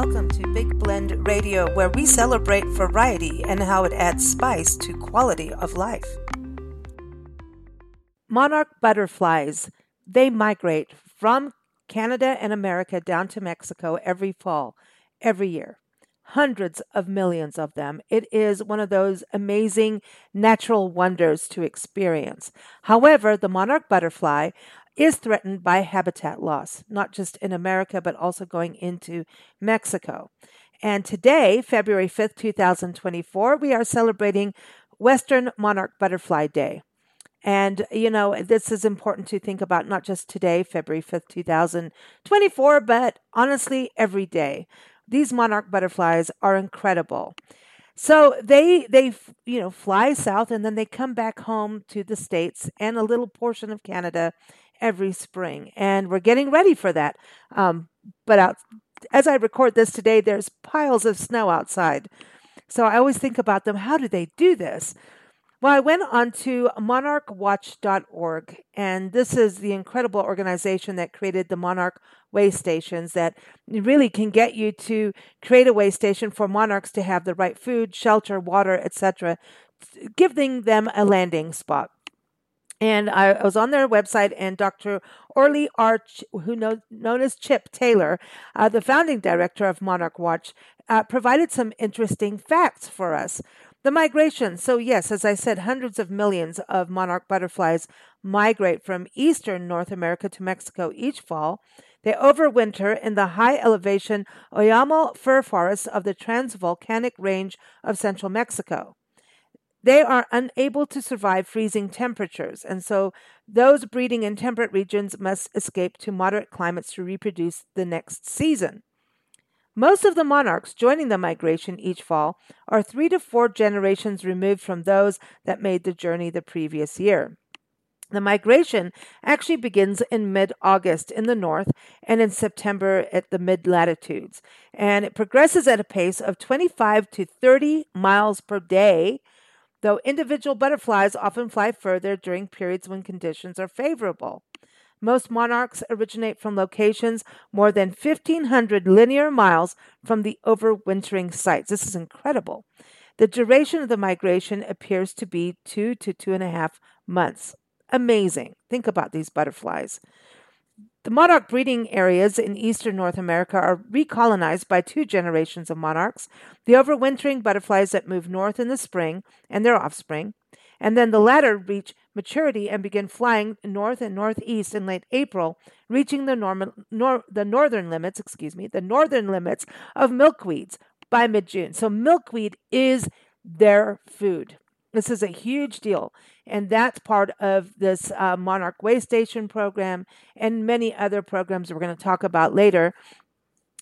Welcome to Big Blend Radio, where we celebrate variety and how it adds spice to quality of life. Monarch butterflies, they migrate from Canada and America down to Mexico every fall, every year. Hundreds of millions of them. It is one of those amazing natural wonders to experience. However, the monarch butterfly is threatened by habitat loss, not just in America, but also going into Mexico. And today, February 5th, 2024, we are celebrating Western Monarch Butterfly Day. And, you know, this is important to think about not just today, February 5th, 2024, but honestly, every day. These monarch butterflies are incredible. So they they you know fly south and then they come back home to the states and a little portion of Canada every spring, and we're getting ready for that. Um, but out, as I record this today, there's piles of snow outside. So I always think about them. How do they do this? Well, I went on to monarchwatch.org, and this is the incredible organization that created the Monarch Way Stations that really can get you to create a way station for monarchs to have the right food, shelter, water, etc., giving them a landing spot. And I, I was on their website, and Dr. Orley Arch, who know, known as Chip Taylor, uh, the founding director of Monarch Watch, uh, provided some interesting facts for us. The migration. So, yes, as I said, hundreds of millions of monarch butterflies migrate from eastern North America to Mexico each fall. They overwinter in the high elevation Oyamel fir forests of the transvolcanic range of central Mexico they are unable to survive freezing temperatures, and so those breeding in temperate regions must escape to moderate climates to reproduce the next season. Most of the monarchs joining the migration each fall are three to four generations removed from those that made the journey the previous year. The migration actually begins in mid August in the north and in September at the mid latitudes. And it progresses at a pace of 25 to 30 miles per day though individual butterflies often fly further during periods when conditions are favorable. Most monarchs originate from locations more than 1,500 linear miles from the overwintering sites. This is incredible. The duration of the migration appears to be two to two and a half months. Amazing. Think about these butterflies. The monarch breeding areas in eastern North America are recolonized by two generations of monarchs the overwintering butterflies that move north in the spring and their offspring, and then the latter reach maturity and begin flying north and northeast in late April, reaching the, nor- the northern limits, excuse me, the northern limits of milkweeds by mid-June. So milkweed is their food. This is a huge deal. And that's part of this uh, Monarch Way Station program and many other programs we're going to talk about later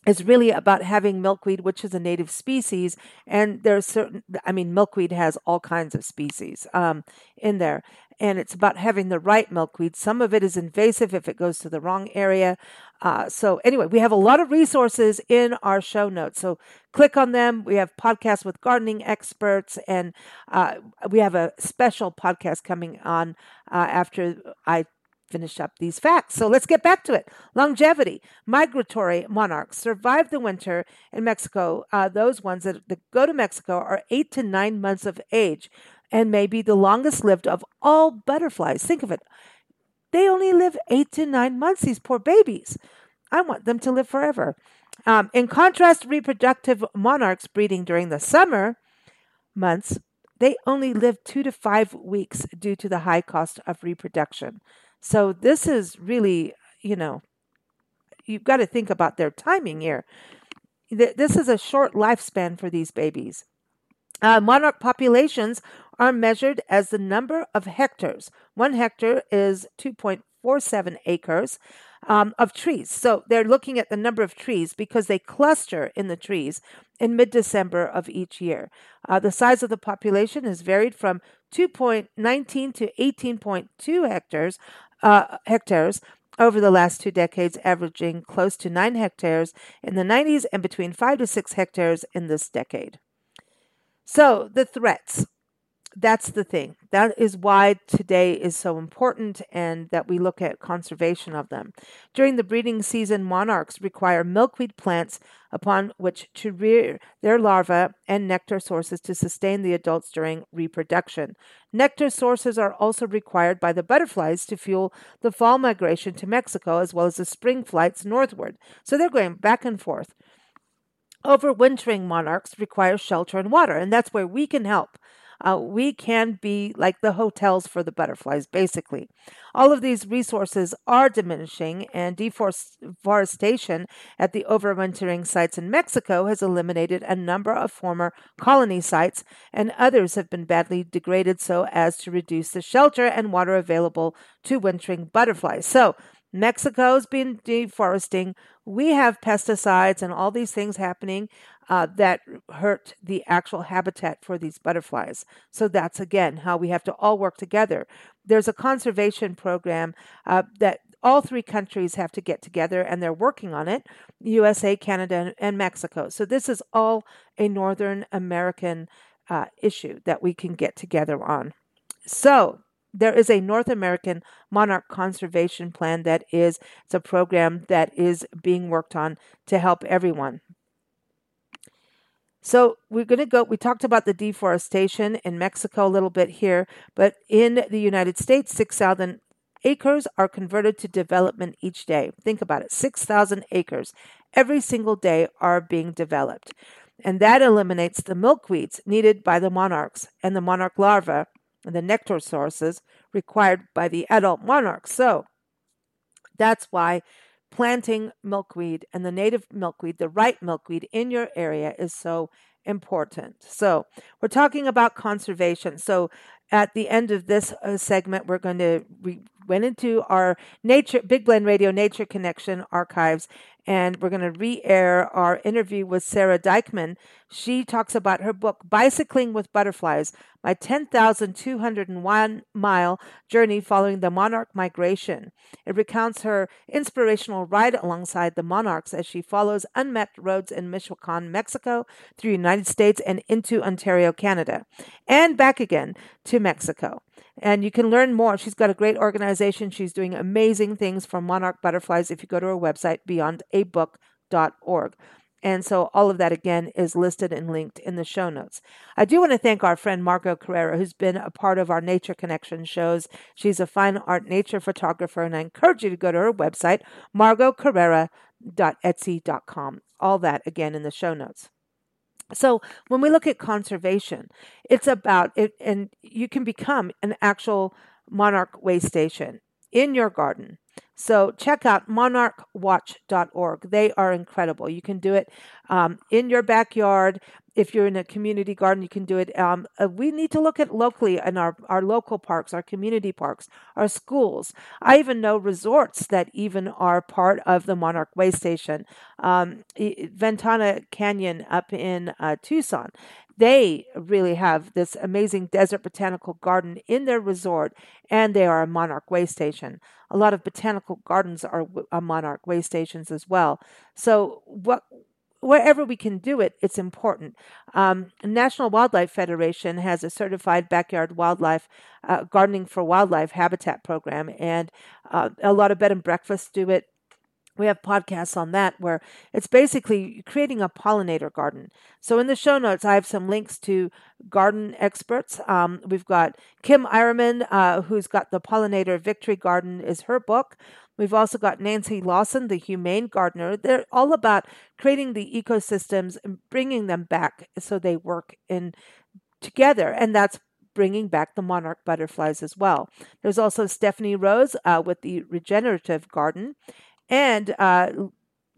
is really about having milkweed, which is a native species, and there's certain. I mean, milkweed has all kinds of species um, in there, and it's about having the right milkweed. Some of it is invasive if it goes to the wrong area. Uh, so anyway, we have a lot of resources in our show notes. So click on them. We have podcasts with gardening experts, and uh, we have a special podcast coming on uh, after I finish up these facts. So let's get back to it. Longevity. Migratory monarchs survive the winter in Mexico. Uh, those ones that, that go to Mexico are eight to nine months of age and may be the longest lived of all butterflies. Think of it. They only live eight to nine months, these poor babies. I want them to live forever. Um, in contrast, reproductive monarchs breeding during the summer months, they only live two to five weeks due to the high cost of reproduction. So, this is really, you know, you've got to think about their timing here. This is a short lifespan for these babies. Uh, monarch populations are measured as the number of hectares. One hectare is 2.47 acres um, of trees. So they're looking at the number of trees because they cluster in the trees in mid December of each year. Uh, the size of the population has varied from 2.19 to 18.2 hectares. Uh, hectares over the last two decades, averaging close to nine hectares in the 90s and between five to six hectares in this decade. So, the threats. That's the thing. That is why today is so important and that we look at conservation of them. During the breeding season, monarchs require milkweed plants upon which to rear their larvae and nectar sources to sustain the adults during reproduction. Nectar sources are also required by the butterflies to fuel the fall migration to Mexico as well as the spring flights northward. So they're going back and forth. Overwintering monarchs require shelter and water, and that's where we can help. Uh, we can be like the hotels for the butterflies, basically. All of these resources are diminishing, and deforestation at the overwintering sites in Mexico has eliminated a number of former colony sites, and others have been badly degraded so as to reduce the shelter and water available to wintering butterflies. So, Mexico's been deforesting. We have pesticides and all these things happening uh, that hurt the actual habitat for these butterflies. So that's again how we have to all work together. There's a conservation program uh, that all three countries have to get together and they're working on it USA, Canada, and Mexico. So this is all a Northern American uh, issue that we can get together on. So there is a North American monarch conservation plan that is it's a program that is being worked on to help everyone. So we're going to go. We talked about the deforestation in Mexico a little bit here, but in the United States, 6,000 acres are converted to development each day. Think about it 6,000 acres every single day are being developed. And that eliminates the milkweeds needed by the monarchs and the monarch larvae and the nectar sources required by the adult monarchs. So that's why planting milkweed and the native milkweed, the right milkweed in your area is so important. So, we're talking about conservation. So, at the end of this uh, segment, we're going to we went into our nature Big Blend Radio Nature Connection archives and we're going to re air our interview with Sara Dykman. She talks about her book, Bicycling with Butterflies My 10,201 Mile Journey Following the Monarch Migration. It recounts her inspirational ride alongside the monarchs as she follows unmapped roads in Michoacan, Mexico, through the United States and into Ontario, Canada, and back again to Mexico. And you can learn more. She's got a great organization. She's doing amazing things for monarch butterflies if you go to her website, beyondabook.org. And so all of that again is listed and linked in the show notes. I do want to thank our friend Margot Carrera, who's been a part of our Nature Connection shows. She's a fine art nature photographer, and I encourage you to go to her website, margotcarrera.etsy.com. All that again in the show notes. So when we look at conservation, it's about it, and you can become an actual monarch way station in your garden. So check out monarchwatch.org. They are incredible. You can do it um, in your backyard. If you're in a community garden, you can do it. Um, uh, we need to look at locally in our, our local parks, our community parks, our schools. I even know resorts that even are part of the Monarch Way Station. Um, Ventana Canyon up in uh, Tucson they really have this amazing desert botanical garden in their resort, and they are a monarch way station. A lot of botanical gardens are, are monarch way stations as well. So, what wherever we can do it, it's important. Um, National Wildlife Federation has a certified backyard wildlife uh, gardening for wildlife habitat program, and uh, a lot of bed and breakfasts do it we have podcasts on that where it's basically creating a pollinator garden. So in the show notes, I have some links to garden experts. Um, we've got Kim Eierman, uh, who's got the Pollinator Victory Garden, is her book. We've also got Nancy Lawson, the humane gardener. They're all about creating the ecosystems and bringing them back so they work in together, and that's bringing back the monarch butterflies as well. There's also Stephanie Rose uh, with the regenerative garden, and uh,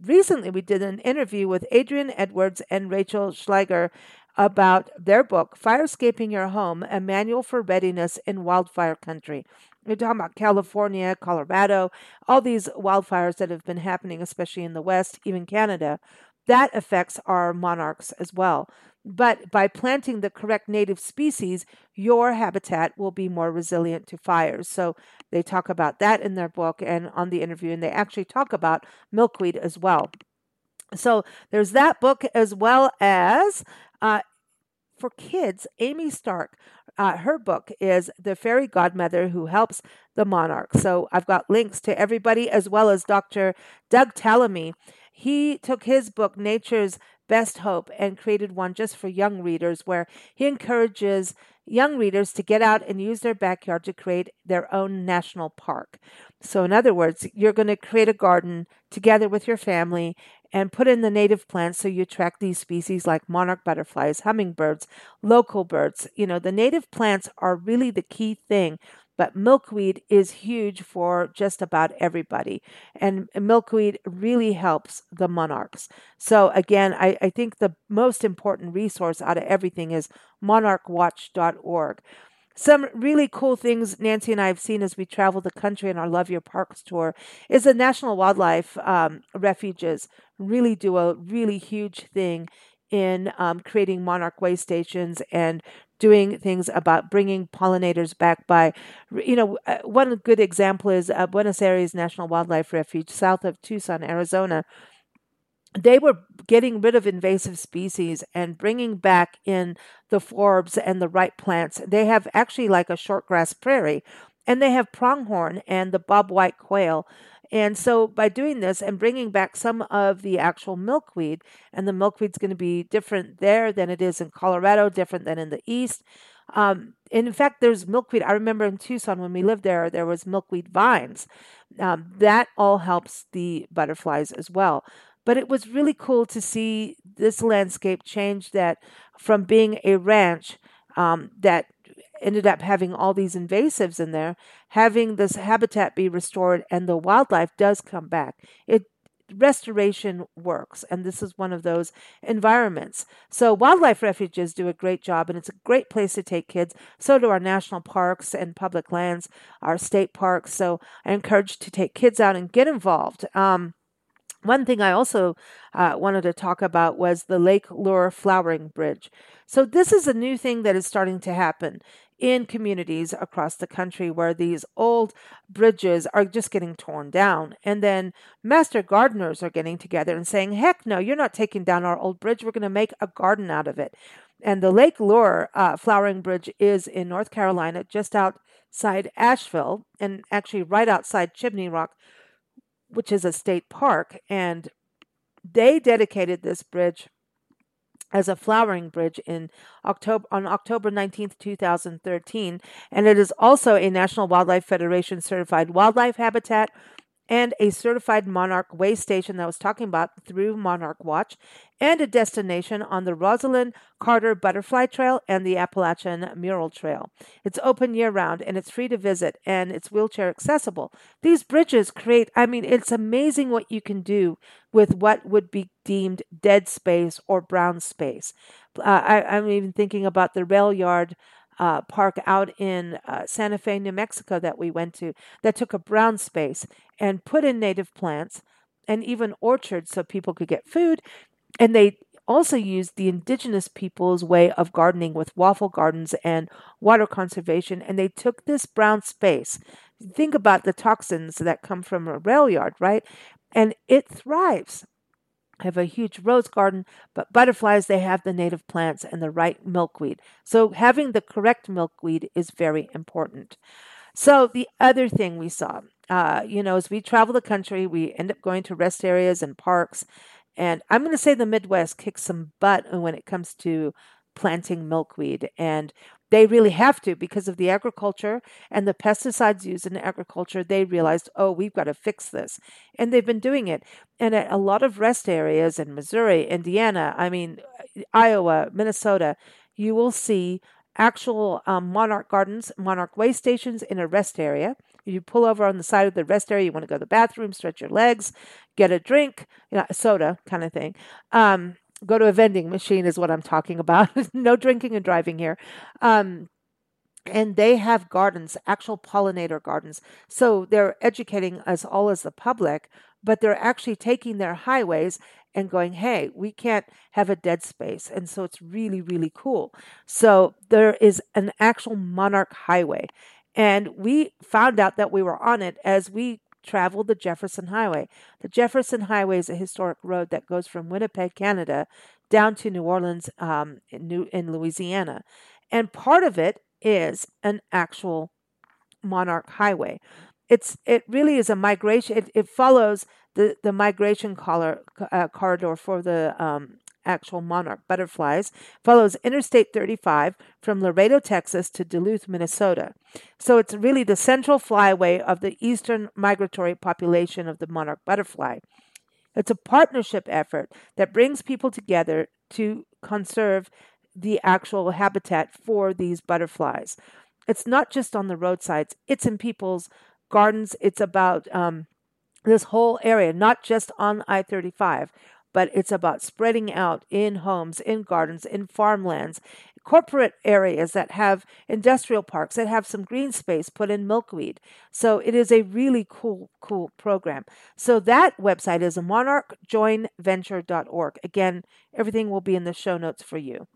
recently we did an interview with Adrienne Edwards and Rachel Schleiger about their book, Firescaping Your Home A Manual for Readiness in Wildfire Country. We're talking about California, Colorado, all these wildfires that have been happening, especially in the West, even Canada. That affects our monarchs as well. But by planting the correct native species, your habitat will be more resilient to fires. So they talk about that in their book and on the interview, and they actually talk about milkweed as well. So there's that book as well as uh, for kids, Amy Stark uh, her book is The Fairy Godmother Who Helps the Monarch. So I've got links to everybody as well as Dr. Doug Tallamy. He took his book, Nature's Best Hope, and created one just for young readers where he encourages young readers to get out and use their backyard to create their own national park. So, in other words, you're going to create a garden together with your family and put in the native plants so you attract these species like monarch butterflies, hummingbirds, local birds. You know, the native plants are really the key thing but milkweed is huge for just about everybody. And milkweed really helps the monarchs. So, again, I, I think the most important resource out of everything is monarchwatch.org. Some really cool things Nancy and I have seen as we travel the country in our Love Your Parks tour is the National Wildlife um, Refuges really do a really huge thing in um, creating monarch way stations and doing things about bringing pollinators back by, you know, uh, one good example is uh, Buenos Aires National Wildlife Refuge, south of Tucson, Arizona. They were getting rid of invasive species and bringing back in the forbs and the right plants. They have actually like a shortgrass prairie, and they have pronghorn and the bobwhite quail and so by doing this and bringing back some of the actual milkweed, and the milkweed's going to be different there than it is in Colorado, different than in the East. Um, in fact, there's milkweed. I remember in Tucson when we lived there, there was milkweed vines. Um, that all helps the butterflies as well. But it was really cool to see this landscape change that from being a ranch um, that ended up having all these invasives in there, having this habitat be restored and the wildlife does come back. It restoration works and this is one of those environments. So wildlife refuges do a great job and it's a great place to take kids. So do our national parks and public lands our state parks. So i encourage to take kids out and get involved. Um, one thing I also uh, wanted to talk about was the Lake Lure Flowering Bridge. So, this is a new thing that is starting to happen in communities across the country where these old bridges are just getting torn down. And then master gardeners are getting together and saying, heck no, you're not taking down our old bridge. We're going to make a garden out of it. And the Lake Lure uh, Flowering Bridge is in North Carolina, just outside Asheville, and actually right outside Chimney Rock, which is a state park. And they dedicated this bridge as a flowering bridge in October on October 19th, 2013, and it is also a National Wildlife Federation certified wildlife habitat and a certified monarch way station that I was talking about through Monarch Watch, and a destination on the Rosalynn Carter Butterfly Trail and the Appalachian Mural Trail. It's open year round and it's free to visit and it's wheelchair accessible. These bridges create, I mean, it's amazing what you can do with what would be deemed dead space or brown space. Uh, I, I'm even thinking about the rail yard uh, park out in uh, Santa Fe, New Mexico that we went to that took a brown space and put in native plants and even orchards so people could get food. And they also used the indigenous people's way of gardening with waffle gardens and water conservation. And they took this brown space. Think about the toxins that come from a rail yard, right? And it thrives. Have a huge rose garden, but butterflies, they have the native plants and the right milkweed. So having the correct milkweed is very important. So the other thing we saw, uh, you know, as we travel the country, we end up going to rest areas and parks. And I'm going to say the Midwest kicks some butt when it comes to planting milkweed. And they really have to because of the agriculture and the pesticides used in agriculture. They realized, oh, we've got to fix this. And they've been doing it. And at a lot of rest areas in Missouri, Indiana, I mean, Iowa, Minnesota, you will see actual um, monarch gardens, monarch way stations in a rest area. You pull over on the side of the rest area, you want to go to the bathroom, stretch your legs, get a drink, you know, a soda kind of thing. Um, go to a vending machine is what I'm talking about. no drinking and driving here. Um, and they have gardens, actual pollinator gardens. So they're educating us all as the public, but they're actually taking their highways and going, hey, we can't have a dead space. And so it's really, really cool. So there is an actual monarch highway. And we found out that we were on it as we traveled the Jefferson Highway. The Jefferson Highway is a historic road that goes from Winnipeg, Canada, down to New Orleans um, in, New, in Louisiana. And part of it is an actual monarch highway. It's it really is a migration. It, it follows the the migration collar, uh, corridor for the um, actual monarch butterflies. Follows Interstate 35 from Laredo, Texas to Duluth, Minnesota. So it's really the central flyway of the eastern migratory population of the monarch butterfly. It's a partnership effort that brings people together to conserve the actual habitat for these butterflies. It's not just on the roadsides, it's in people's gardens. It's about um, this whole area, not just on I 35, but it's about spreading out in homes, in gardens, in farmlands, corporate areas that have industrial parks that have some green space put in milkweed. So it is a really cool, cool program. So that website is monarchjointventure.org. Again, everything will be in the show notes for you.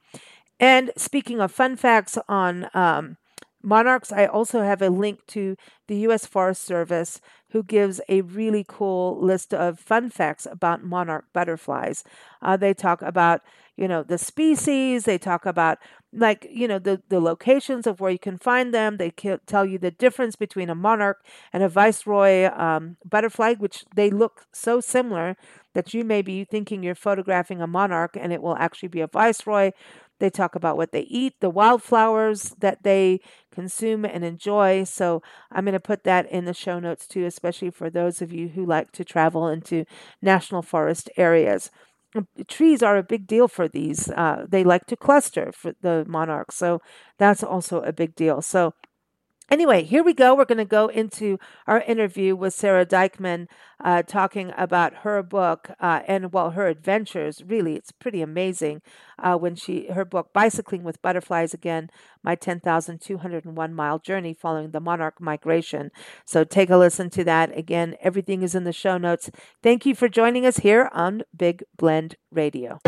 And speaking of fun facts on um, monarchs, I also have a link to the U.S. Forest Service, who gives a really cool list of fun facts about monarch butterflies. Uh, they talk about, you know, the species. They talk about, like, you know, the, the locations of where you can find them. They tell you the difference between a monarch and a viceroy um, butterfly, which they look so similar that you may be thinking you're photographing a monarch and it will actually be a viceroy. They talk about what they eat, the wildflowers that they consume and enjoy. So I'm going to put that in the show notes too, especially for those of you who like to travel into national forest areas. Um, trees are a big deal for these. Uh, they like to cluster for the monarchs. So that's also a big deal. So Anyway, here we go. We're going to go into our interview with Sara Dykman, uh, talking about her book uh, and well, her adventures. Really, it's pretty amazing. Uh, when she her book "Bicycling with Butterflies" again, my ten thousand two hundred and one mile journey following the monarch migration. So take a listen to that. Again, everything is in the show notes. Thank you for joining us here on Big Blend Radio.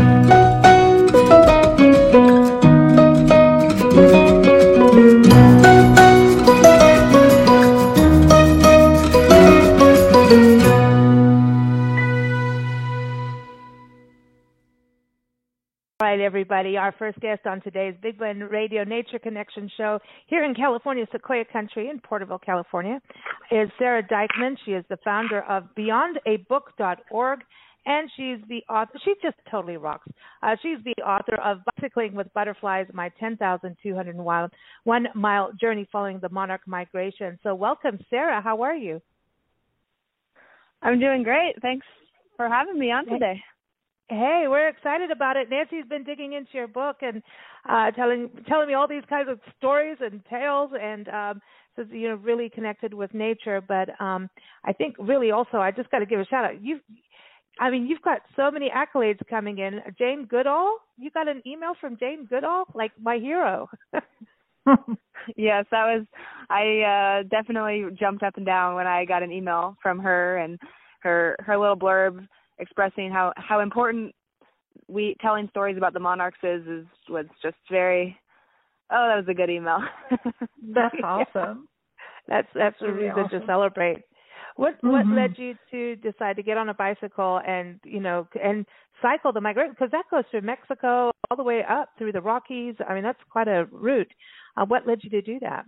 Right, everybody. Our first guest on today's Big Blend Radio Nature Connection show here in California, Sequoia Country in Porterville, California, is Sara Dykman. She is the founder of BeyondABook.org, and she's the author. She just totally rocks. Uh, she's the author of Bicycling with Butterflies: My 10,201 Mile Journey Following the Monarch Migration. So, welcome, Sara. How are you? I'm doing great. Thanks for having me on today. Hey, we're excited about it. Nancy's been digging into your book and uh, telling telling me all these kinds of stories and tales, and um, so you know really connected with nature. But um, I think really also I just got to give a shout out. You, I mean, you've got so many accolades coming in. Jane Goodall, you got an email from Jane Goodall, like my hero. yes, that was. I uh, definitely jumped up and down when I got an email from her and her her little blurb expressing how how important we telling stories about the monarchs is is was just very oh that was a good email. That's awesome. That's that's a reason awesome. to celebrate. What mm-hmm. what led you to decide to get on a bicycle and you know and cycle the migration because that goes through mexico all the way up through the rockies? I mean that's quite a route. Uh, what led you to do that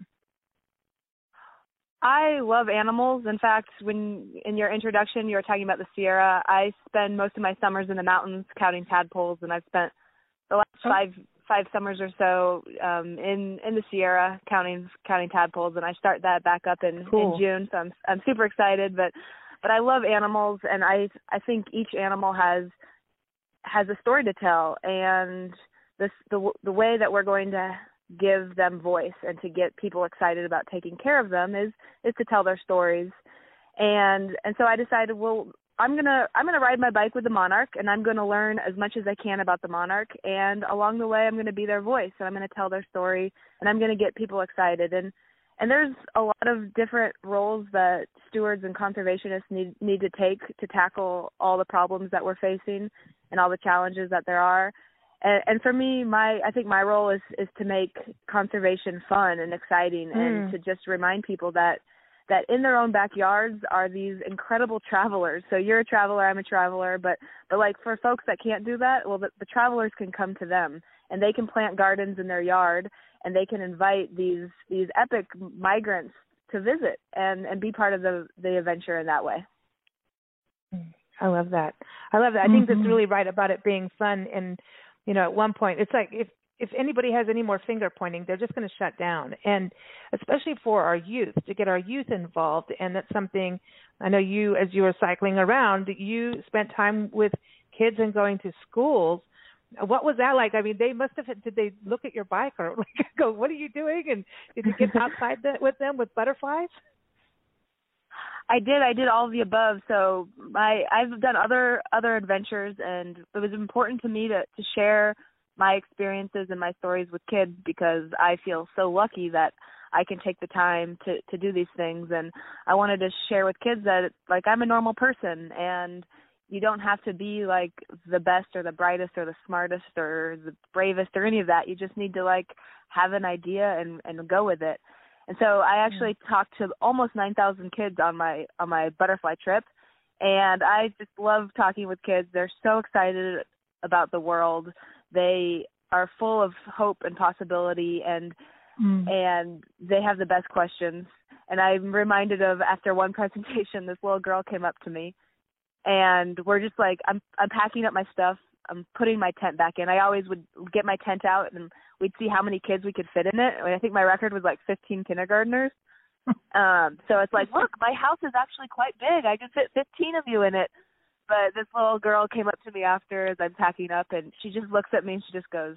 I love animals. In fact, when in your introduction you were talking about the Sierra, I spend most of my summers in the mountains counting tadpoles, and I've spent the last oh. five five summers or so um in in the Sierra counting counting tadpoles, and I start that back up in cool. in June. So I'm I'm super excited, but but I love animals, and I I think each animal has has a story to tell, and this the the way that we're going to give them voice and to get people excited about taking care of them is is to tell their stories. And and so i decided well i'm going to i'm going to ride my bike with the monarch and i'm going to learn as much as i can about the monarch. And along the way i'm going to be their voice and i'm going to tell their story and i'm going to get people excited. And and there's a lot of different roles that stewards and conservationists need need to take to tackle all the problems that we're facing and all the challenges that there are and, and for me my i think my role is is to make conservation fun and exciting mm. and to just remind people that that in their own backyards are these incredible travelers. So you're a traveler, I'm a traveler, but but like for folks that can't do that, well the, the travelers can come to them and they can plant gardens in their yard and they can invite these these epic migrants to visit and and be part of the the adventure in that way. I love that. I love that. I think that's mm-hmm. really right about it being fun and you know, at one point it's like if if anybody has any more finger pointing, they're just going to shut down. And especially for our youth, to get our youth involved. And that's something I know you, as you were cycling around, you spent time with kids and going to schools. What was that like? I mean, they must have. Did they look at your bike or like go, "What are you doing?" And did you get outside the, with them with butterflies? I did. I did all of the above. So I I've done other other adventures, and it was important to me to to share my experiences and my stories with kids because I feel so lucky that I can take the time to to do these things and I wanted to share with kids that like I'm a normal person and you don't have to be like the best or the brightest or the smartest or the bravest or any of that. You just need to like have an idea and and go with it. And so I actually mm-hmm. talked to almost 9,000 kids on my on my butterfly trip and I just love talking with kids. They're so excited about the world they are full of hope and possibility and mm. and they have the best questions. And I'm reminded of after one presentation this little girl came up to me and we're just like I'm I'm packing up my stuff. I'm putting my tent back in. I always would get my tent out and we'd see how many kids we could fit in it. I, mean, I think my record was like 15 kindergartners. um so it's like, look, my house is actually quite big. I can fit 15 of you in it. But this little girl came up to me after as I'm packing up, and she just looks at me and she just goes,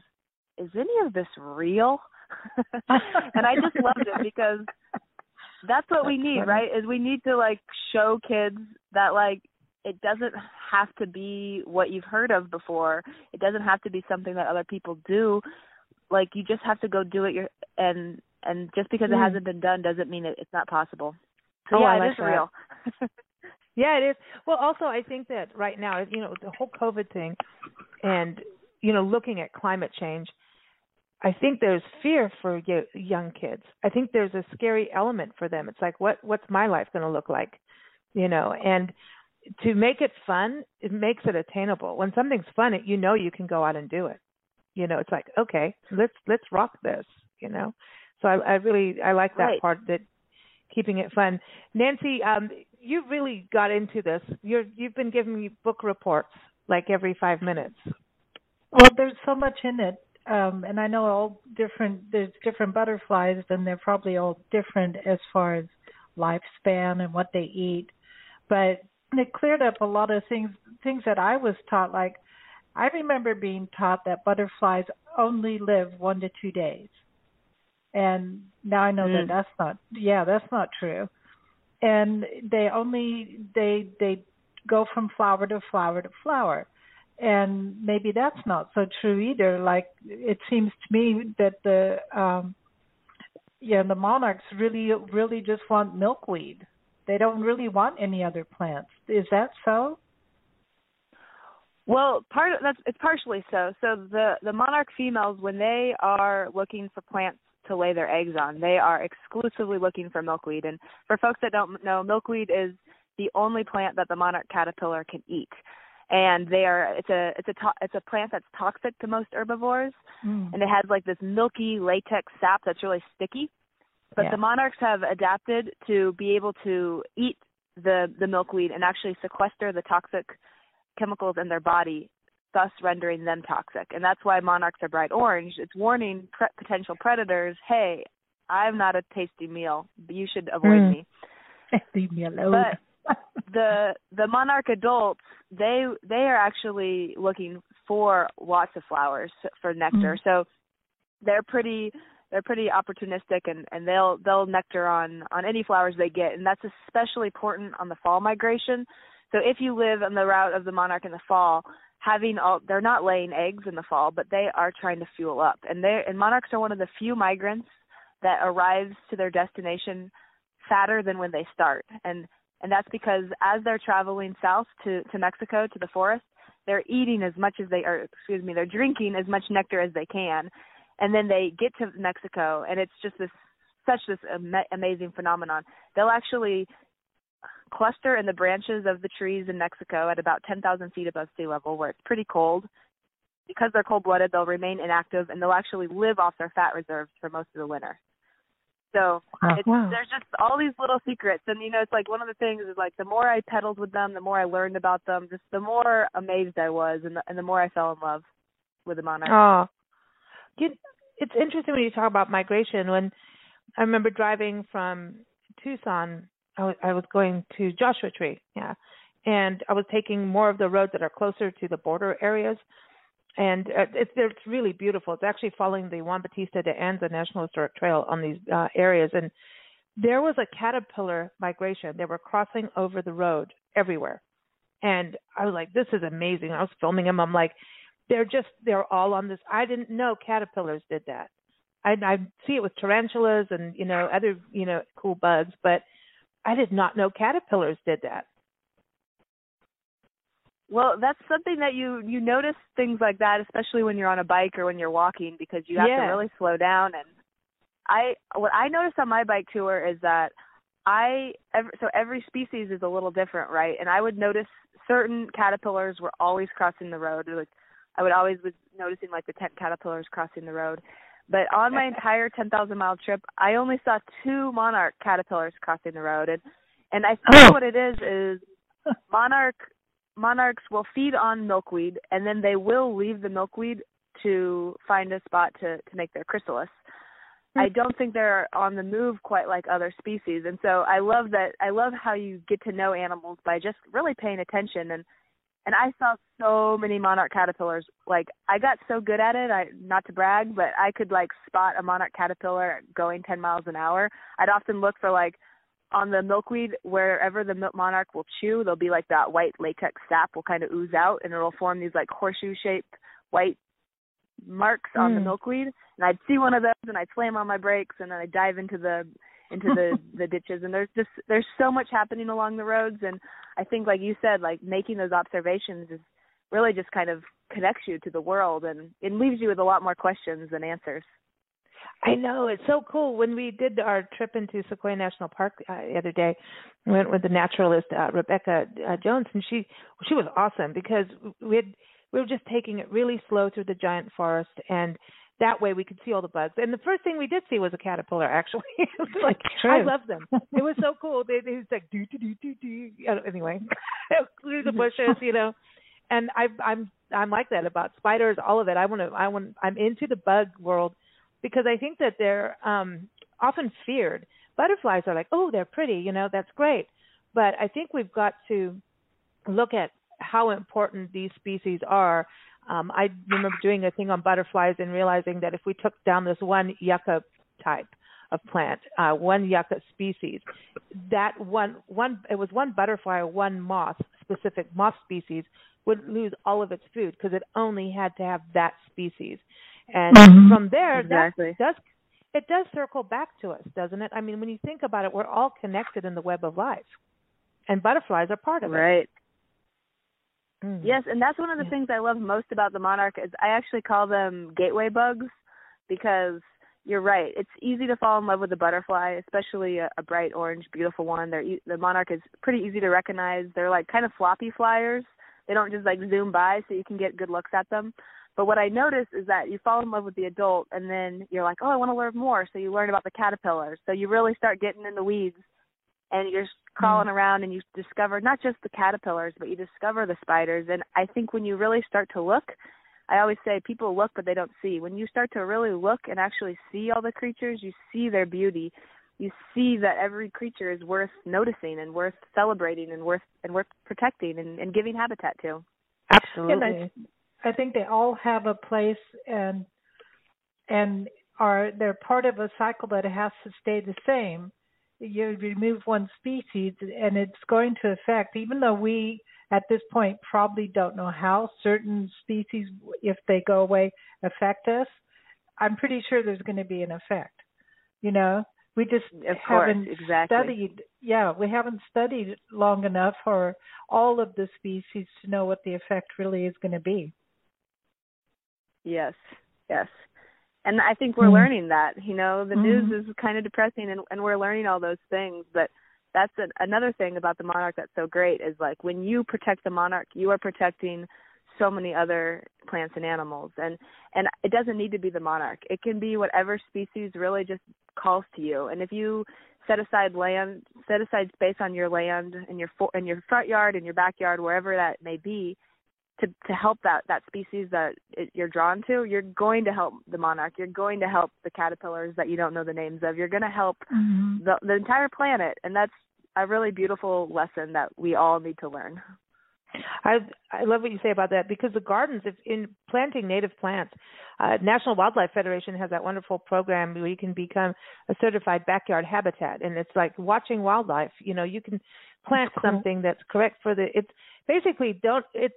"Is any of this real?" and I just loved it because that's what we need, right? Is we need to like show kids that like it doesn't have to be what you've heard of before. It doesn't have to be something that other people do. Like you just have to go do it your and and just because mm. it hasn't been done doesn't mean it, it's not possible. So oh, yeah, it is that. real. Yeah, it is. Well, also I think that right now, you know, the whole COVID thing, and you know, looking at climate change, I think there's fear for young kids. I think there's a scary element for them. It's like, what what's my life going to look like, you know? And to make it fun, it makes it attainable. When something's fun, you know you can go out and do it. You know, it's like, okay, let's let's rock this. You know, so I, I really I like that right. part that keeping it fun. Nancy, um, you really got into this. You're you've been giving me book reports like every five minutes. Well, there's so much in it, um, and I know all different. There's different butterflies, and they're probably all different as far as lifespan and what they eat. But it cleared up a lot of things. Things that I was taught, like I remember being taught that butterflies only live one to two days, and now I know mm. that that's not. Yeah, that's not true. And they only they they go from flower to flower to flower. And maybe that's not so true either. Like it seems to me that the um yeah the monarchs really really just want milkweed. They don't really want any other plants. Is that so well, part of that's it's partially so. So the the monarch females when they are looking for plants to lay their eggs on. They are exclusively looking for milkweed. And for folks that don't know, milkweed is the only plant that the monarch caterpillar can eat. And they are it's a it's a to, it's a plant that's toxic to most herbivores, mm. and it has like this milky latex sap that's really sticky. But yeah. the monarchs have adapted to be able to eat the the milkweed and actually sequester the toxic chemicals in their body thus rendering them toxic. And that's why monarchs are bright orange. It's warning pre- potential predators, hey, I'm not a tasty meal. You should avoid mm. me. Leave me alone. But the the monarch adults, they they are actually looking for lots of flowers for nectar. Mm. So they're pretty they're pretty opportunistic and and they'll they'll nectar on on any flowers they get and that's especially important on the fall migration so if you live on the route of the monarch in the fall having all they're not laying eggs in the fall, but they are trying to fuel up. And they and monarchs are one of the few migrants that arrives to their destination fatter than when they start. And and that's because as they're traveling south to to Mexico to the forest, they're eating as much as they are excuse me, they're drinking as much nectar as they can. And then they get to Mexico and it's just this such this am- amazing phenomenon. They'll actually cluster in the branches of the trees in Mexico at about 10,000 feet above sea level, where it's pretty cold. Because they're cold-blooded, they'll remain inactive, and they'll actually live off their fat reserves for most of the winter. So wow. it's, there's just all these little secrets, and you know, it's like one of the things is like the more I pedaled with them, the more I learned about them, just the more amazed I was, and the, and the more I fell in love with the monarch. Oh, it's interesting when you talk about migration. When I remember driving from Tucson, I was, going to Joshua Tree, yeah, and I was taking more of the roads that are closer to the border areas and uh, it's it's really beautiful. It's actually following the Juan Bautista de Anza National Historic Trail on these uh, areas, and there was a caterpillar migration. They were crossing over the road everywhere, and I was like, "This is amazing." I was filming them. I'm like, "They're just they're all on this." I didn't know caterpillars did that. I, I see it with tarantulas and you know other you know cool bugs, but I did not know caterpillars did that. Well, that's something that you you notice things like that, especially when you're on a bike or when you're walking, because you have yeah. to really slow down. And I what I noticed on my bike tour is that I every, so every species is a little different, right? And I would notice certain caterpillars were always crossing the road. Like I would always was noticing like the tent caterpillars crossing the road. But on my entire 10,000 mile trip, I only saw two monarch caterpillars crossing the road, and and I think oh. what it is is monarch monarchs will feed on milkweed and then they will leave the milkweed to find a spot to to make their chrysalis. I hmm. don't think they're on the move quite like other species, and so I love that. I love how you get to know animals by just really paying attention. and And I saw so many monarch caterpillars. Like I got so good at it. I not to brag, but I could like spot a monarch caterpillar going 10 miles an hour. I'd often look for like on the milkweed, wherever the monarch will chew, there'll be like that white latex sap will kind of ooze out, and it'll form these like horseshoe-shaped white marks on the hmm. milkweed. And I'd see one of those, and I'd slam on my brakes, and then I'd dive into the into the the ditches. And there's just there's so much happening along the roads, and I think, like you said, like making those observations is really just kind of connects you to the world, and it leaves you with a lot more questions than answers. I know it's so cool. When we did our trip into Sequoia National Park uh, the other day, we went with the naturalist uh, Rebecca uh, Jones, and she she was awesome because we had we were just taking it really slow through the giant forest, and that way we could see all the bugs. And the first thing we did see was a caterpillar. Actually, it was like. I love them. It was so cool. They they was like do do do do do. Anyway, through the bushes, you know. And I I'm I'm like that about spiders, all of it. I want to I want I'm into the bug world because I think that they're um, often feared. Butterflies are like, oh, they're pretty, you know, that's great. But I think we've got to look at how important these species are. Um, I remember doing a thing on butterflies and realizing that if we took down this one yucca type of plant, uh, one yucca species, that one one it was one butterfly or one moth specific moth species would lose all of its food because it only had to have that species. And mm-hmm. from there, exactly. that does it does circle back to us, doesn't it? I mean, when you think about it, we're all connected in the web of life, and butterflies are part of it. Right. Mm. Yes, and that's one of the yeah. things I love most about the monarch is I actually call them gateway bugs because you're right. It's easy to fall in love with a butterfly, especially a, a bright orange, beautiful one. They're the monarch is pretty easy to recognize. They're like kind of floppy flyers. They don't just like zoom by, so you can get good looks at them. But what I noticed is that you fall in love with the adult and then you're like, oh, I want to learn more. So you learn about the caterpillars. So you really start getting in the weeds and you're crawling mm. around and you discover not just the caterpillars, but you discover the spiders. And I think when you really start to look, I always say people look but they don't see. When you start to really look and actually see all the creatures, you see their beauty. You see that every creature is worth noticing and worth celebrating and worth and worth protecting and, and giving habitat to. Absolutely. I think they all have a place and and are they're part of a cycle that has to stay the same. You remove one species and it's going to affect even though we at this point probably don't know how certain species if they go away affect us. I'm pretty sure there's going to be an effect. You know, we just of haven't course, exactly. studied yeah we haven't studied long enough for all of the species to know what the effect really is going to be Yes, yes. And I think we're Mm. learning that. You know, the Mhm. news is kind of depressing, and and we're learning all those things. But that's an, another thing about the monarch that's so great is like when you protect the monarch, you are protecting so many other plants and animals and and it doesn't need to be the monarch it can be whatever species really just calls to you and if you set aside land set aside space on your land in your for, in your front yard in your backyard wherever that may be to to help that that species that it, you're drawn to you're going to help the monarch you're going to help the caterpillars that you don't know the names of you're going to help Mhm. the the entire planet and that's a really beautiful lesson that we all need to learn I I love what you say about that because the gardens, if in planting native plants, uh, National Wildlife Federation has that wonderful program where you can become a certified backyard habitat, and it's like watching wildlife. You know, you can plant cool. something that's correct for the. It's basically don't it.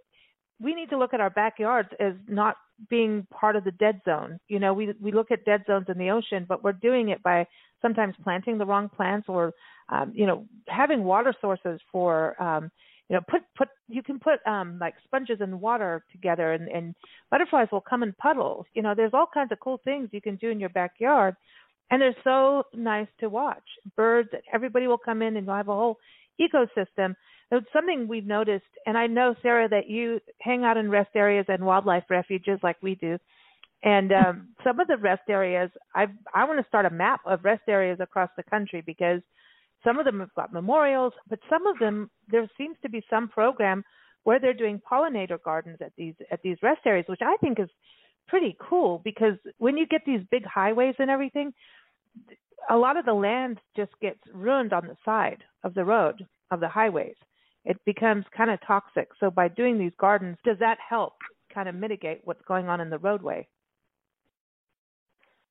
We need to look at our backyards as not being part of the dead zone. You know, we we look at dead zones in the ocean, but we're doing it by sometimes planting the wrong plants or um, you know having water sources for um, you know put put you can put um like sponges and water together and and butterflies will come in puddles you know there's all kinds of cool things you can do in your backyard and they're so nice to watch birds everybody will come in and you'll have a whole ecosystem it's something we've noticed and i know Sara that you hang out in rest areas and wildlife refuges like we do and um some of the rest areas i i want to start a map of rest areas across the country because some of them have got memorials, but some of them there seems to be some program where they're doing pollinator gardens at these at these rest areas, which I think is pretty cool because when you get these big highways and everything, a lot of the land just gets ruined on the side of the road of the highways. It becomes kind of toxic. So by doing these gardens, does that help kind of mitigate what's going on in the roadway?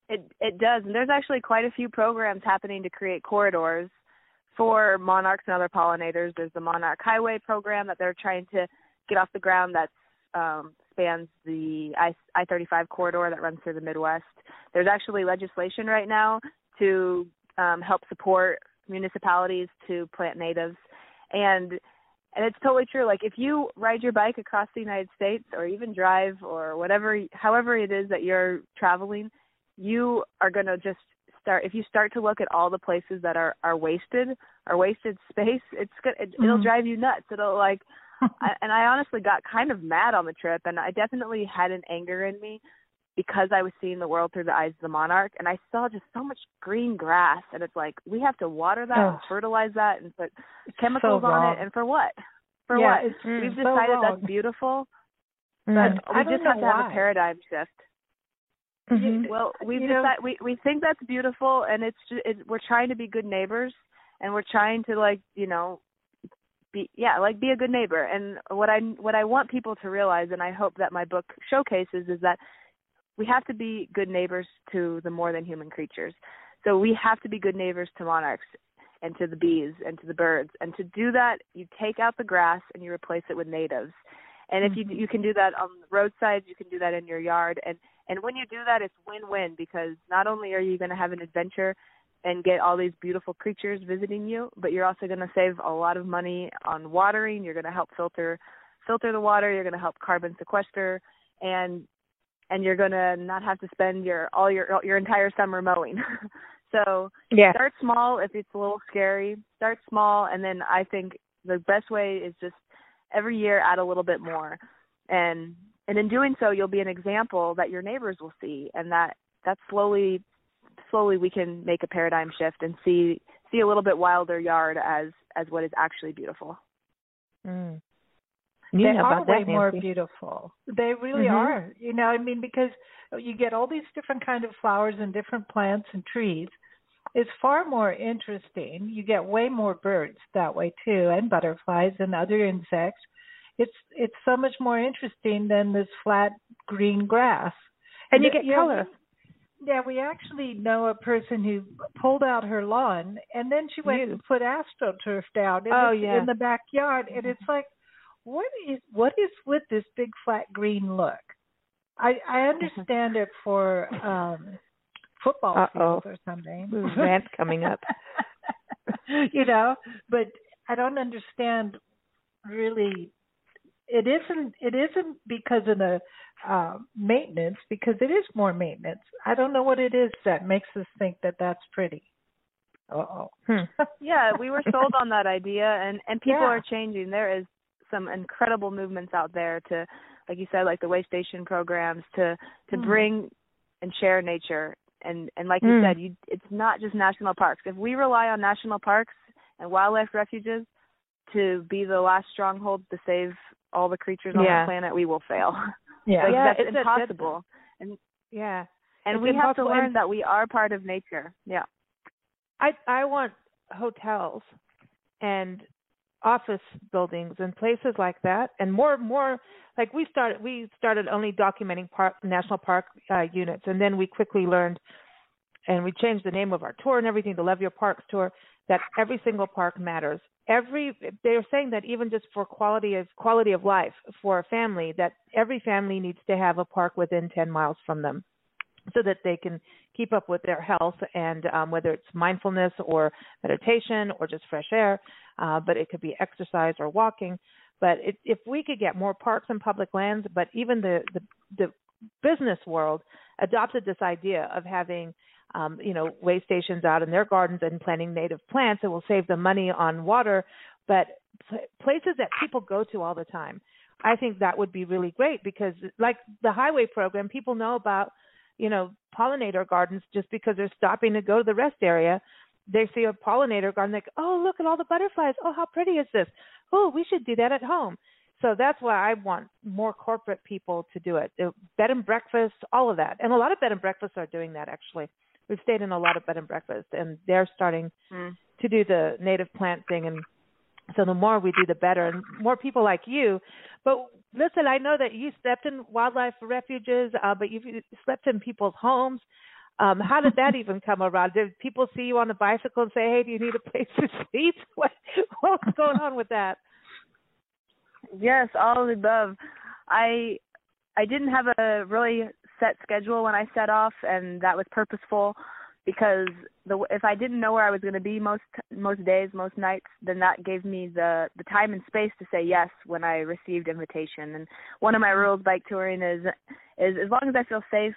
It it does, and there's actually quite a few programs happening to create corridors for monarchs and other pollinators. There's the Monarch Highway program that they're trying to get off the ground that um, spans the I I 35 corridor that runs through the Midwest. There's actually legislation right now to um, help support municipalities to plant natives, and and it's totally true. Like if you ride your bike across the United States, or even drive, or whatever, however it is that you're traveling, you are going to just start if you start to look at all the places that are are wasted are wasted space it's good it, it'll Mhm. drive you nuts it'll like I, and i honestly got kind of mad on the trip and i definitely had an anger in me because i was seeing the world through the eyes of the monarch and i saw just so much green grass and it's like we have to water that and fertilize that and put It's chemicals so on it and for what for yeah, what Mm. we've so decided wrong. that's beautiful Mm. but I we just have to have a paradigm shift Mhm. well, you know- we we think that's beautiful, and it's just it, we're trying to be good neighbors, and we're trying to like you know, be yeah like be a good neighbor. And what I what I want people to realize, and I hope that my book showcases, is that we have to be good neighbors to the more than human creatures. So we have to be good neighbors to monarchs and to the bees and to the birds. And to do that, you take out the grass and you replace it with natives. And if you Mhm. you can do that on the roadsides, you can do that in your yard. And and when you do that, it's win-win because not only are you going to have an adventure and get all these beautiful creatures visiting you, but you're also going to save a lot of money on watering. You're going to help filter filter the water. You're going to help carbon sequester, and and you're going to not have to spend your all your your entire summer mowing. so Yeah. start small if it's a little scary. Start small, and then I think the best way is just every year add a little bit more, and and in doing so, you'll be an example that your neighbors will see, and that that slowly slowly we can make a paradigm shift and see see a little bit wilder yard as as what is actually beautiful. Mm. They You know are way that, more beautiful. They really Mhm. are. You know, I mean, because you get all these different kind of flowers and different plants and trees. It's far more interesting. You get way more birds that way too, and butterflies and other insects. It's it's so much more interesting than this flat green grass. And you get yeah, color. Yeah, we actually know a person who pulled out her lawn and then she went You. and put astroturf down in, Oh, the, yeah. in the backyard, and it's like, what is what is with this big flat green look? I I understand it for um football Uh-oh. fields or something. Ooh, rant coming up. you know, but I don't understand really it isn't it isn't because of the uh, maintenance because it is more maintenance. I don't know what it is that makes us think that that's pretty. Uh oh. Hmm. yeah, we were sold on that idea, and and people yeah. are changing. There is some incredible movements out there to, like you said, like the way station programs to to mm. bring and share nature. And and like mm. you said, you it's not just national parks. If we rely on national parks and wildlife refuges to be the last stronghold to save all the creatures on yeah. the planet, we will fail. Yeah, like, yeah that's it's impossible. A, and yeah, and it's we have to learn that we are part of nature. Yeah. I I want hotels and office buildings and places like that and more more like we started we started only documenting park national park uh, units and then we quickly learned and we changed the name of our tour and everything the love your parks tour that every single park matters. Every they're saying that even just for quality of quality of life for a family, that every family needs to have a park within 10 miles from them, so that they can keep up with their health and um, whether it's mindfulness or meditation or just fresh air, uh, but it could be exercise or walking. But it, if we could get more parks and public lands, but even the the, the business world adopted this idea of having um, you know, way stations out in their gardens and planting native plants. It will save them money on water, but places that people go to all the time. I think that would be really great because, like the highway program, people know about, you know, pollinator gardens just because they're stopping to go to the rest area. They see a pollinator garden, like, oh, look at all the butterflies. Oh, how pretty is this? Oh, we should do that at home. So that's why I want more corporate people to do it. Bed and breakfast, all of that. And a lot of bed and breakfasts are doing that actually we've stayed in a lot of bed and breakfast, and they're starting mm. to do the native plant thing, and so the more we do, the better, and more people like you. But listen, I know that you slept in wildlife refuges, uh, but you've slept in people's homes. Um, how did that even come around? Did people see you on a bicycle and say, "Hey, do you need a place to sleep?" What, what's going on with that? Yes, all of the above. I I didn't have a really set schedule when I set off, and that was purposeful because the if I didn't know where I was going to be most most days, most nights, then that gave me the the time and space to say yes when I received invitation. And one of my rules bike touring is is as long as I feel safe,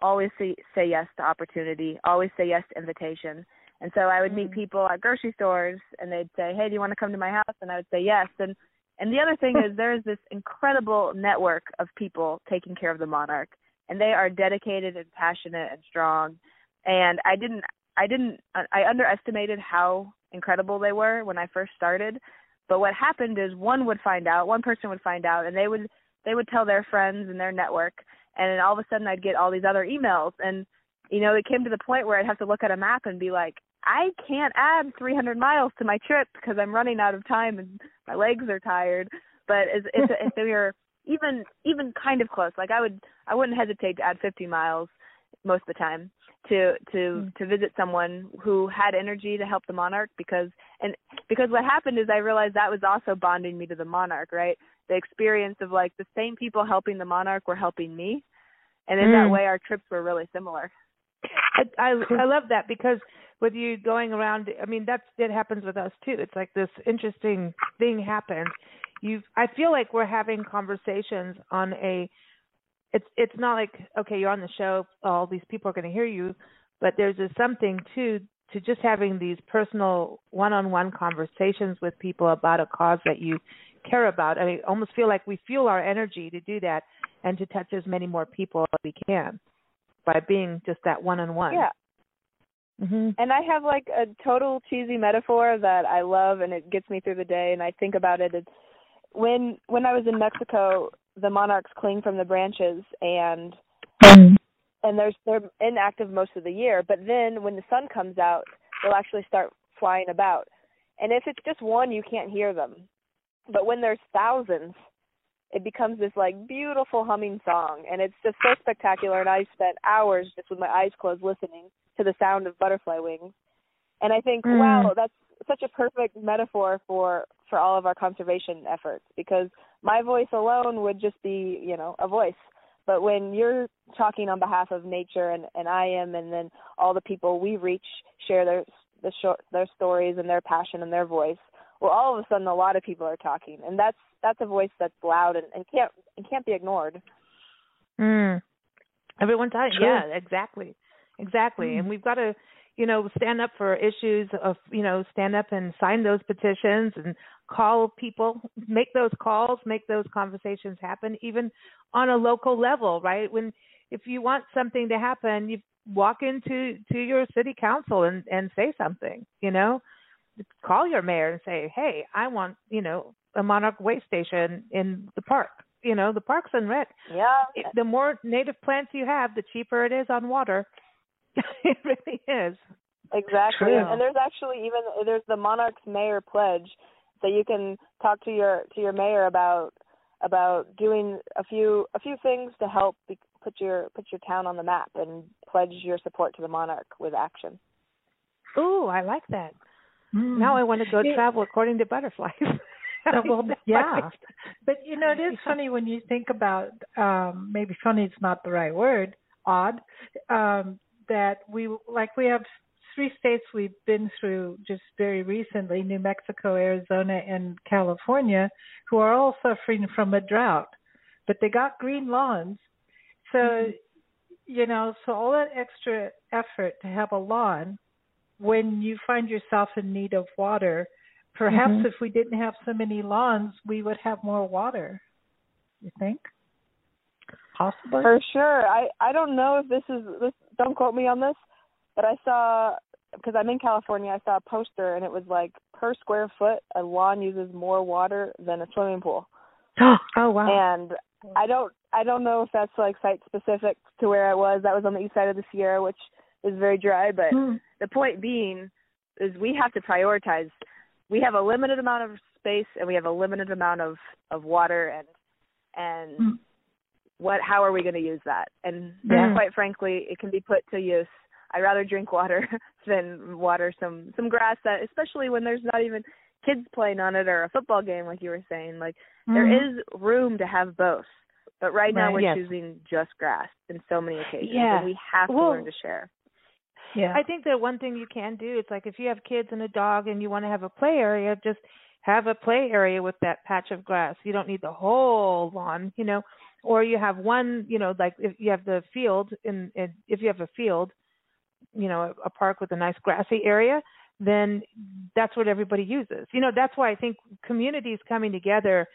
always say say yes to opportunity, always say yes to invitation. And so I would meet mm. people at grocery stores, and they'd say, "Hey, do you want to come to my house?" And I would say yes. And and the other thing is there is this incredible network of people taking care of the monarch and they are dedicated and passionate and strong and i didn't i didn't i underestimated how incredible they were when i first started but what happened is one would find out one person would find out and they would they would tell their friends and their network and then all of a sudden i'd get all these other emails and you know it came to the point where i'd have to look at a map and be like i can't add 300 miles to my trip because i'm running out of time and my legs are tired but it's, it's if we were even even kind of close. Like I would I wouldn't hesitate to add 50 miles most of the time to to mm. to visit someone who had energy to help the monarch because and because what happened is I realized that was also bonding me to the monarch, right? The experience of like the same people helping the monarch were helping me. And in mm. that way our trips were really similar. I, I I love that because with you going around I mean that's it happens with us too. It's like this interesting thing happened you I feel like we're having conversations on a it's it's not like okay you're on the show all these people are going to hear you but there's a something to to just having these personal one-on-one conversations with people about a cause that you care about. I mean, almost feel like we fuel our energy to do that and to touch as many more people as we can by being just that one-on-one. Yeah. Mm-hmm. And I have like a total cheesy metaphor that I love and it gets me through the day and I think about it. It's when when I was in Mexico, the monarchs cling from the branches and mm-hmm. and there's they're inactive most of the year. But then when the sun comes out, they'll actually start flying about. And if it's just one, you can't hear them. But when there's thousands, it becomes this like beautiful humming song, and it's just so spectacular. And I spent hours just with my eyes closed listening to the sound of butterfly wings. And I think, mm. wow, that's such a perfect metaphor for for all of our conservation efforts because my voice alone would just be you know a voice. But when you're talking on behalf of nature and and I am and then all the people we reach share their the short, their stories and their passion and their voice well all of a sudden a lot of people are talking. And that's that's a voice that's loud and, and can't and can't be ignored. Mm. everyone talking yeah exactly. Exactly. Mm. and we've got to you know stand up for issues of you know stand up and sign those petitions and call people make those calls make those conversations happen even on a local level right? When if you want something to happen you walk into to your city council and and say something you know? Call your mayor and say hey i want you know a monarch way station in the park. You know the parks and rec yeah. The more native plants you have the cheaper it is on water it really is exactly True. and there's actually even there's the monarch's mayor pledge that you can talk to your to your mayor about about doing a few a few things to help be, put your put your town on the map and pledge your support to the monarch with action. Ooh, I like that. Mm. Now I want to go yeah. travel according to butterflies. Well, yeah, but you know it is funny when you think about um maybe funny is not the right word, odd, um that we like we have three states we've been through just very recently New Mexico, Arizona, and California who are all suffering from a drought. But they got green lawns. So, mm-hmm. you know, so all that extra effort to have a lawn when you find yourself in need of water, perhaps mm-hmm. if we didn't have so many lawns, we would have more water. You think? Possibly. For sure. I I don't know if this is this. Don't quote me on this, but I saw because I'm in California, I saw a poster and it was like per square foot, a lawn uses more water than a swimming pool. oh wow! And I don't, I don't know if that's like site specific to where I was. That was on the east side of the Sierra, which is very dry. But mm. the point being is we have to prioritize. We have a limited amount of space and we have a limited amount of of water and and mm. What how are we going to use that? And yeah. quite frankly, it can be put to use I'd rather drink water than water some some grass that especially when there's not even kids playing on it or a football game like you were saying. Like mm-hmm. there is room to have both. But right, right now we're yes. choosing just grass in so many occasions. Yeah. And we have to well, learn to share. Yeah. I think that one thing you can do is like if you have kids and a dog and you want to have a play area, just have a play area with that patch of grass. You don't need the whole lawn, you know. Or you have one, you know, like if you have the field in, in if you have a field, you know a, a park with a nice grassy area then that's what everybody uses. You know that's why i think communities coming together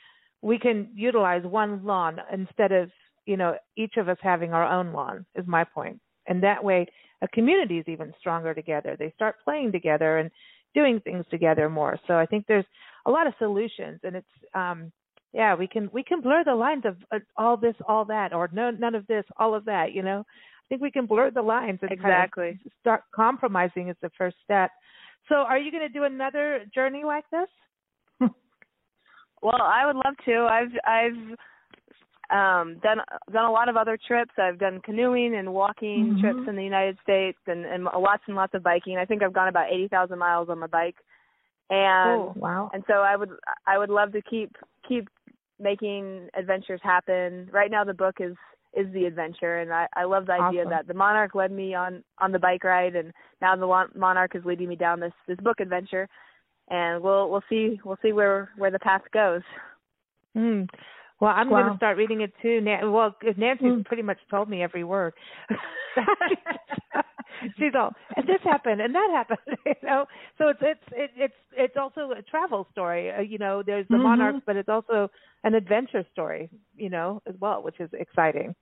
we can utilize one lawn instead of you know each of us having our own lawn is my point. And that way a community is even stronger together. They start playing together and doing things together more. So i think there's a lot of solutions and it's um yeah we can we can blur the lines of uh, all this all that or no none of this all of that you know I think we can blur the lines and exactly kind of start compromising is the first step. So, are you going to do another journey like this? well, I would love to. I've I've um done done a lot of other trips. I've done canoeing and walking mm-hmm. trips in the United States and and lots and lots of biking. I think I've gone about 80,000 miles on my bike. And oh, wow. And so I would I would love to keep keep making adventures happen. Right now the book is is the adventure and I, I love the idea awesome. that the monarch led me on on the bike ride and now the monarch is leading me down this this book adventure and we'll we'll see we'll see where where the path goes mm. Well i'm wow. going to start reading it too well nancy's mm. pretty much told me every word she's all and this happened and that happened you know so it's it's it, it's it's also a travel story uh, you know there's the mm-hmm. monarchs but it's also an adventure story you know as well which is exciting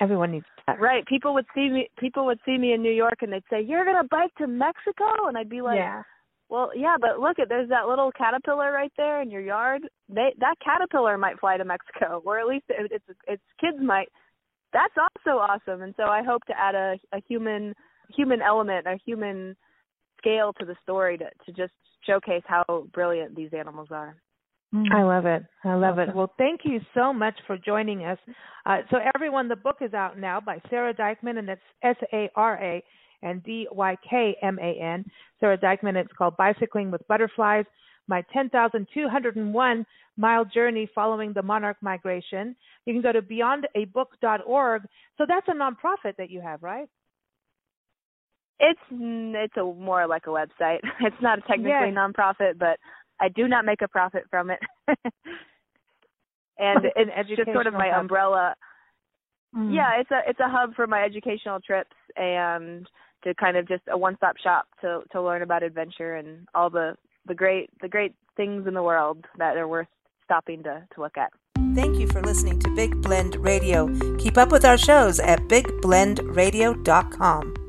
Everyone needs that. Right. People would see me people would see me in New York and they'd say, "You're going to bike to Mexico?" And I'd be like, "Yeah." Well, yeah, but look at there's that little caterpillar right there in your yard. They that caterpillar might fly to Mexico, or at least it, it's its kids might. That's also awesome. And so I hope to add a a human human element, a human scale to the story to to just showcase how brilliant these animals are. I love it. I love it. Well, thank you so much for joining us. Uh, so, everyone, the book is out now by Sara Dykman, and it's S A R A and D Y K M A N. Sara Dykman, it's called Bicycling with Butterflies My 10,201 Mile Journey Following the Monarch Migration. You can go to beyondabook.org. So, that's a nonprofit that you have, right? It's it's a more like a website. It's not technically Yes. nonprofit, but I do not make a profit from it. and It's it's just sort of my hub. umbrella. Mm. Yeah, it's a it's a hub for my educational trips and to kind of just a one-stop shop to to learn about adventure and all the the great the great things in the world that are worth stopping to to look at. Thank you for listening to Big Blend Radio. Keep up with our shows at bigblendradio.com.